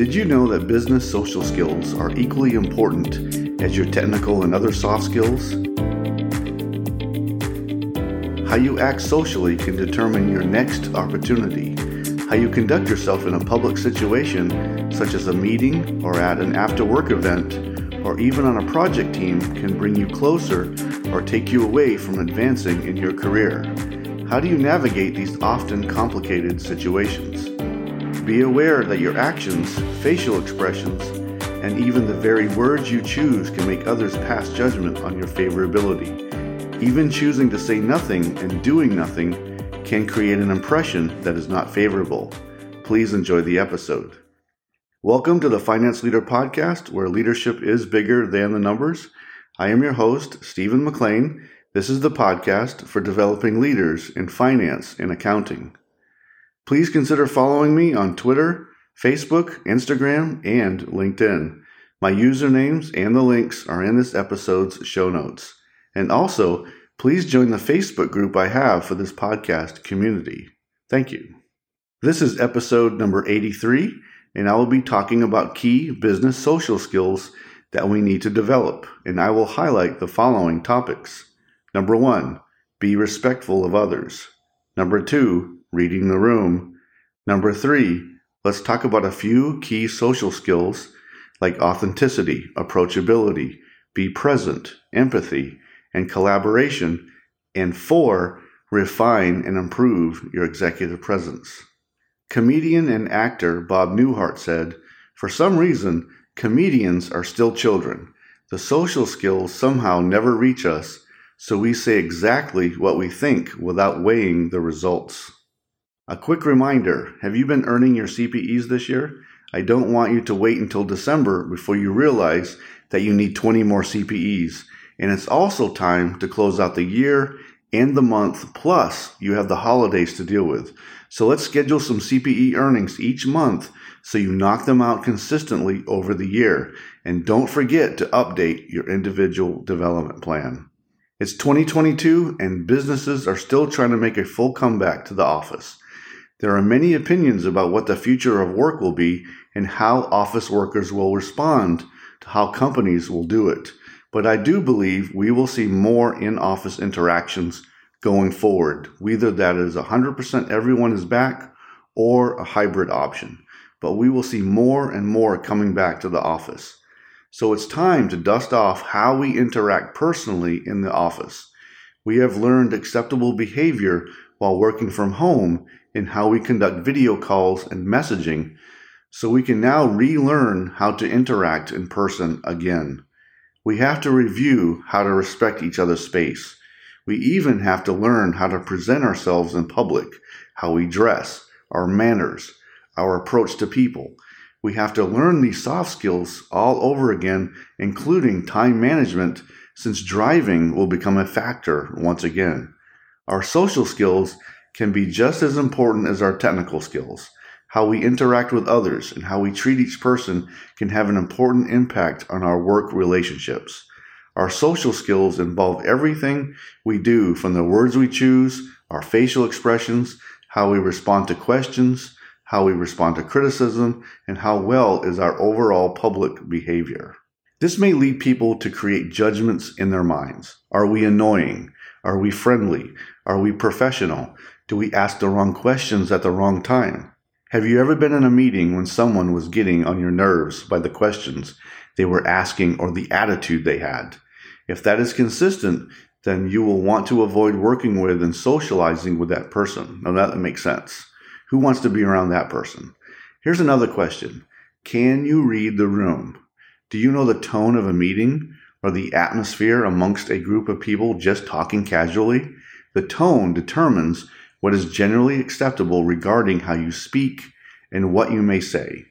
Did you know that business social skills are equally important as your technical and other soft skills? How you act socially can determine your next opportunity. How you conduct yourself in a public situation, such as a meeting or at an after work event, or even on a project team, can bring you closer or take you away from advancing in your career. How do you navigate these often complicated situations? Be aware that your actions, facial expressions, and even the very words you choose can make others pass judgment on your favorability. Even choosing to say nothing and doing nothing can create an impression that is not favorable. Please enjoy the episode. Welcome to the Finance Leader Podcast, where leadership is bigger than the numbers. I am your host, Stephen McLain. This is the podcast for developing leaders in finance and accounting. Please consider following me on Twitter, Facebook, Instagram, and LinkedIn. My usernames and the links are in this episode's show notes. And also, please join the Facebook group I have for this podcast community. Thank you. This is episode number 83, and I will be talking about key business social skills that we need to develop, and I will highlight the following topics. Number one, be respectful of others. Number two, reading the room. Number three, let's talk about a few key social skills like authenticity, approachability, be present, empathy, and collaboration. And four, refine and improve your executive presence. Comedian and actor Bob Newhart said, For some reason, comedians are still children. The social skills somehow never reach us, so we say exactly what we think without weighing the results. A quick reminder have you been earning your CPEs this year? I don't want you to wait until December before you realize that you need 20 more CPEs. And it's also time to close out the year and the month, plus you have the holidays to deal with. So let's schedule some CPE earnings each month so you knock them out consistently over the year. And don't forget to update your individual development plan. It's 2022 and businesses are still trying to make a full comeback to the office. There are many opinions about what the future of work will be and how office workers will respond to how companies will do it. But I do believe we will see more in office interactions going forward, whether that is 100% everyone is back or a hybrid option. But we will see more and more coming back to the office. So it's time to dust off how we interact personally in the office. We have learned acceptable behavior while working from home in how we conduct video calls and messaging, so we can now relearn how to interact in person again. We have to review how to respect each other's space. We even have to learn how to present ourselves in public, how we dress, our manners, our approach to people. We have to learn these soft skills all over again, including time management, since driving will become a factor once again. Our social skills can be just as important as our technical skills. How we interact with others and how we treat each person can have an important impact on our work relationships. Our social skills involve everything we do from the words we choose, our facial expressions, how we respond to questions, how we respond to criticism, and how well is our overall public behavior. This may lead people to create judgments in their minds. Are we annoying? Are we friendly? Are we professional? Do we ask the wrong questions at the wrong time? Have you ever been in a meeting when someone was getting on your nerves by the questions they were asking or the attitude they had? If that is consistent, then you will want to avoid working with and socializing with that person. Now that makes sense. Who wants to be around that person? Here's another question. Can you read the room? Do you know the tone of a meeting or the atmosphere amongst a group of people just talking casually? The tone determines what is generally acceptable regarding how you speak and what you may say.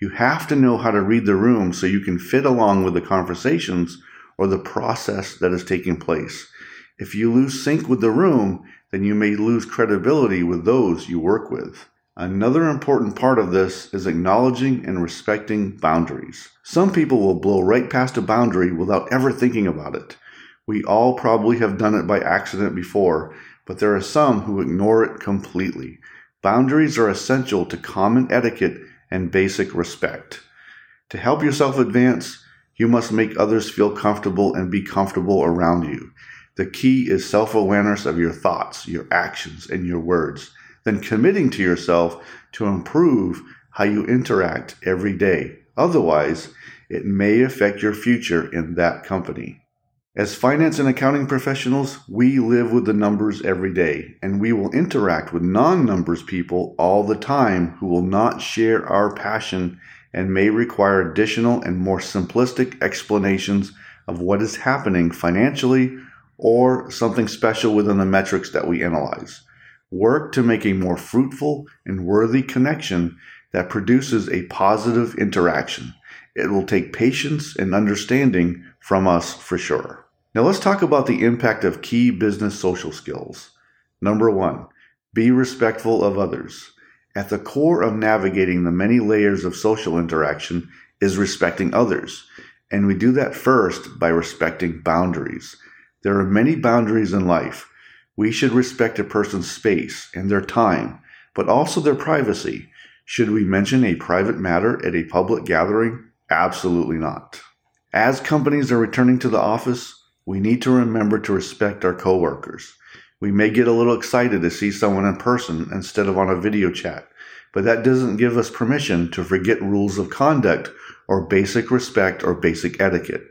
You have to know how to read the room so you can fit along with the conversations or the process that is taking place. If you lose sync with the room, then you may lose credibility with those you work with. Another important part of this is acknowledging and respecting boundaries. Some people will blow right past a boundary without ever thinking about it. We all probably have done it by accident before, but there are some who ignore it completely. Boundaries are essential to common etiquette and basic respect. To help yourself advance, you must make others feel comfortable and be comfortable around you. The key is self awareness of your thoughts, your actions, and your words, then committing to yourself to improve how you interact every day. Otherwise, it may affect your future in that company. As finance and accounting professionals, we live with the numbers every day, and we will interact with non numbers people all the time who will not share our passion and may require additional and more simplistic explanations of what is happening financially or something special within the metrics that we analyze. Work to make a more fruitful and worthy connection that produces a positive interaction. It will take patience and understanding from us for sure. Now let's talk about the impact of key business social skills. Number one, be respectful of others. At the core of navigating the many layers of social interaction is respecting others. And we do that first by respecting boundaries. There are many boundaries in life. We should respect a person's space and their time, but also their privacy. Should we mention a private matter at a public gathering? Absolutely not. As companies are returning to the office, we need to remember to respect our coworkers. We may get a little excited to see someone in person instead of on a video chat, but that doesn't give us permission to forget rules of conduct or basic respect or basic etiquette.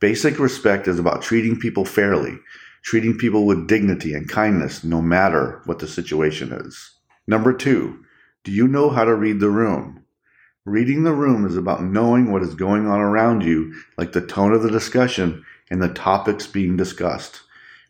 Basic respect is about treating people fairly, treating people with dignity and kindness no matter what the situation is. Number two, do you know how to read the room? Reading the room is about knowing what is going on around you, like the tone of the discussion and the topics being discussed.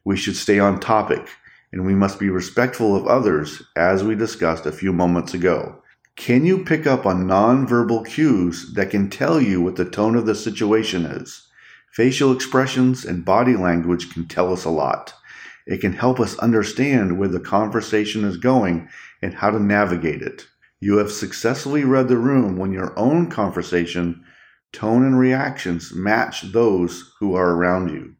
We should stay on topic, and we must be respectful of others, as we discussed a few moments ago. Can you pick up on nonverbal cues that can tell you what the tone of the situation is? Facial expressions and body language can tell us a lot. It can help us understand where the conversation is going and how to navigate it. You have successfully read the room when your own conversation, tone, and reactions match those who are around you.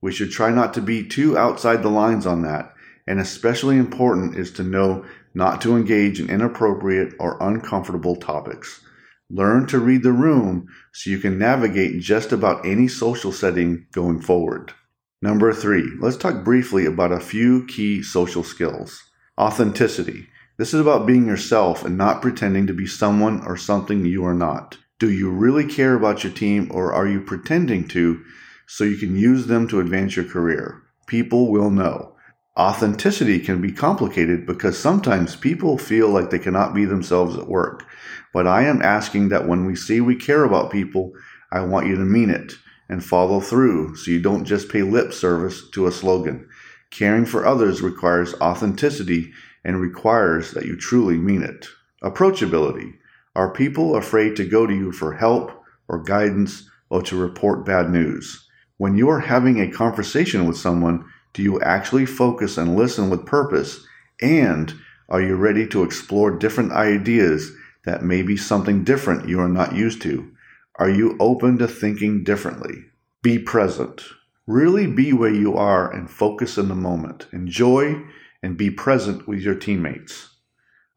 We should try not to be too outside the lines on that and especially important is to know not to engage in inappropriate or uncomfortable topics. Learn to read the room so you can navigate just about any social setting going forward. Number three, let's talk briefly about a few key social skills. Authenticity. This is about being yourself and not pretending to be someone or something you are not. Do you really care about your team or are you pretending to so you can use them to advance your career? People will know. Authenticity can be complicated because sometimes people feel like they cannot be themselves at work. But I am asking that when we say we care about people, I want you to mean it and follow through so you don't just pay lip service to a slogan. Caring for others requires authenticity and requires that you truly mean it. Approachability. Are people afraid to go to you for help or guidance or to report bad news? When you are having a conversation with someone, do you actually focus and listen with purpose? And are you ready to explore different ideas that may be something different you are not used to? Are you open to thinking differently? Be present. Really be where you are and focus in the moment. Enjoy and be present with your teammates.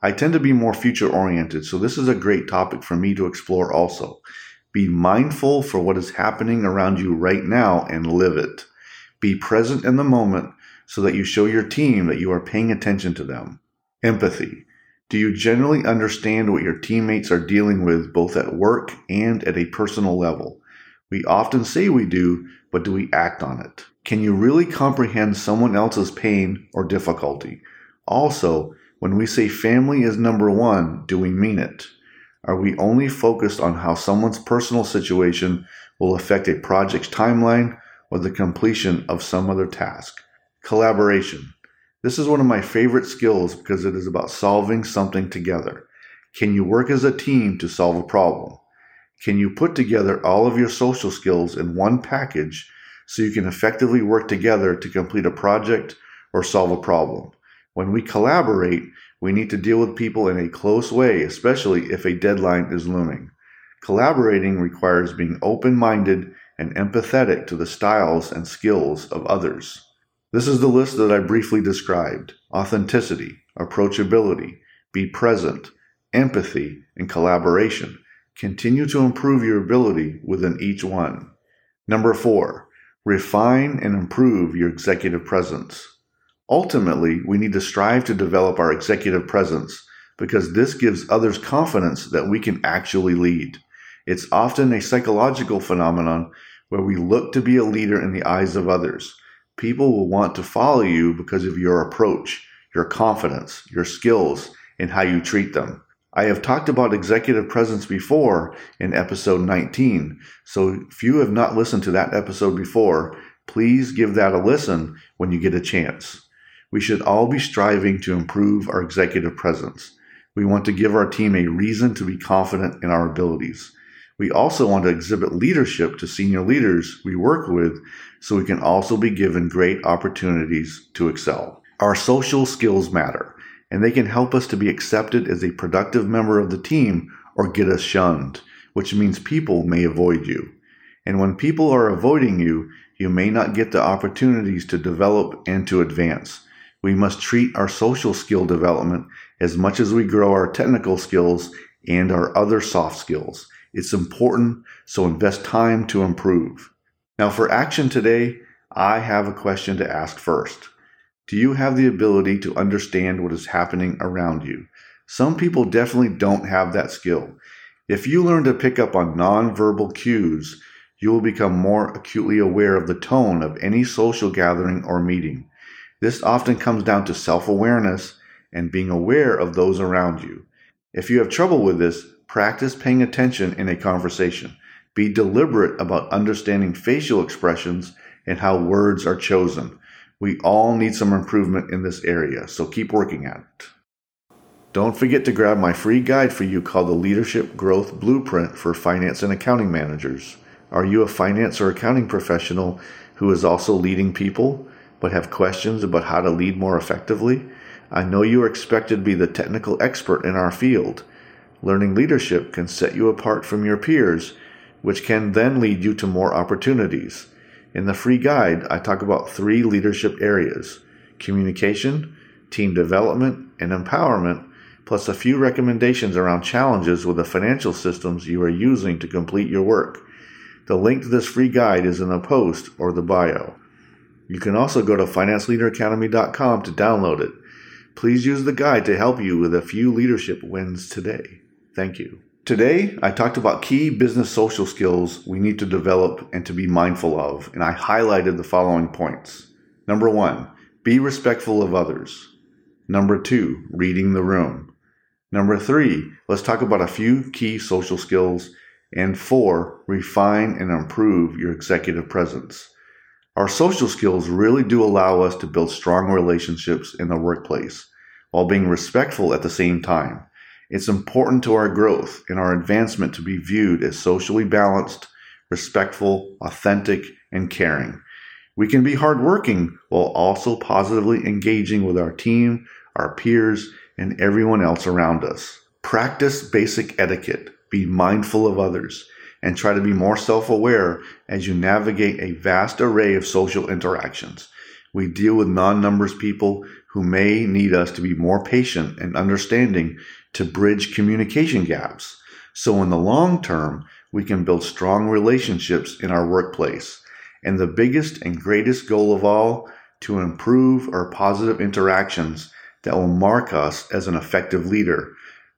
I tend to be more future oriented, so this is a great topic for me to explore also. Be mindful for what is happening around you right now and live it. Be present in the moment so that you show your team that you are paying attention to them. Empathy. Do you generally understand what your teammates are dealing with both at work and at a personal level? We often say we do, but do we act on it? Can you really comprehend someone else's pain or difficulty? Also, when we say family is number one, do we mean it? Are we only focused on how someone's personal situation will affect a project's timeline or the completion of some other task. Collaboration. This is one of my favorite skills because it is about solving something together. Can you work as a team to solve a problem? Can you put together all of your social skills in one package so you can effectively work together to complete a project or solve a problem? When we collaborate, we need to deal with people in a close way, especially if a deadline is looming. Collaborating requires being open minded and empathetic to the styles and skills of others. This is the list that I briefly described authenticity, approachability, be present, empathy, and collaboration. Continue to improve your ability within each one. Number four, refine and improve your executive presence. Ultimately, we need to strive to develop our executive presence because this gives others confidence that we can actually lead. It's often a psychological phenomenon where we look to be a leader in the eyes of others. People will want to follow you because of your approach, your confidence, your skills, and how you treat them. I have talked about executive presence before in episode 19, so if you have not listened to that episode before, please give that a listen when you get a chance. We should all be striving to improve our executive presence. We want to give our team a reason to be confident in our abilities. We also want to exhibit leadership to senior leaders we work with so we can also be given great opportunities to excel. Our social skills matter, and they can help us to be accepted as a productive member of the team or get us shunned, which means people may avoid you. And when people are avoiding you, you may not get the opportunities to develop and to advance. We must treat our social skill development as much as we grow our technical skills and our other soft skills. It's important, so invest time to improve. Now, for action today, I have a question to ask first. Do you have the ability to understand what is happening around you? Some people definitely don't have that skill. If you learn to pick up on nonverbal cues, you will become more acutely aware of the tone of any social gathering or meeting. This often comes down to self awareness and being aware of those around you. If you have trouble with this, practice paying attention in a conversation. Be deliberate about understanding facial expressions and how words are chosen. We all need some improvement in this area, so keep working at it. Don't forget to grab my free guide for you called the Leadership Growth Blueprint for Finance and Accounting Managers. Are you a finance or accounting professional who is also leading people? But have questions about how to lead more effectively, I know you are expected to be the technical expert in our field. Learning leadership can set you apart from your peers, which can then lead you to more opportunities. In the free guide, I talk about three leadership areas communication, team development, and empowerment, plus a few recommendations around challenges with the financial systems you are using to complete your work. The link to this free guide is in the post or the bio. You can also go to financeleaderacademy.com to download it. Please use the guide to help you with a few leadership wins today. Thank you. Today, I talked about key business social skills we need to develop and to be mindful of, and I highlighted the following points. Number one, be respectful of others. Number two, reading the room. Number three, let's talk about a few key social skills. And four, refine and improve your executive presence. Our social skills really do allow us to build strong relationships in the workplace while being respectful at the same time. It's important to our growth and our advancement to be viewed as socially balanced, respectful, authentic, and caring. We can be hardworking while also positively engaging with our team, our peers, and everyone else around us. Practice basic etiquette. Be mindful of others and try to be more self aware as you navigate a vast array of social interactions. We deal with non numbers people who may need us to be more patient and understanding to bridge communication gaps. So, in the long term, we can build strong relationships in our workplace. And the biggest and greatest goal of all, to improve our positive interactions that will mark us as an effective leader,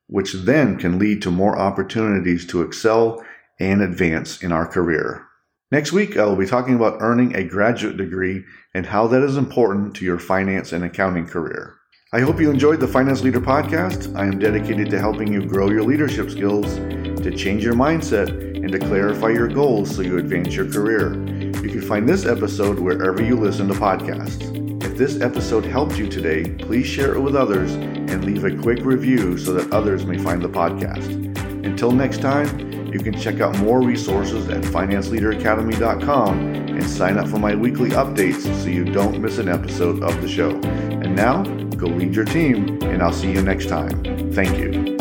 which then can lead to more opportunities to excel and advance in our career. Next week, I will be talking about earning a graduate degree and how that is important to your finance and accounting career. I hope you enjoyed the Finance Leader Podcast. I am dedicated to helping you grow your leadership skills, to change your mindset, and to clarify your goals so you advance your career. You can find this episode wherever you listen to podcasts. If this episode helped you today, please share it with others and leave a quick review so that others may find the podcast. Until next time, you can check out more resources at financeleaderacademy.com and sign up for my weekly updates so you don't miss an episode of the show. And now, go lead your team, and I'll see you next time. Thank you.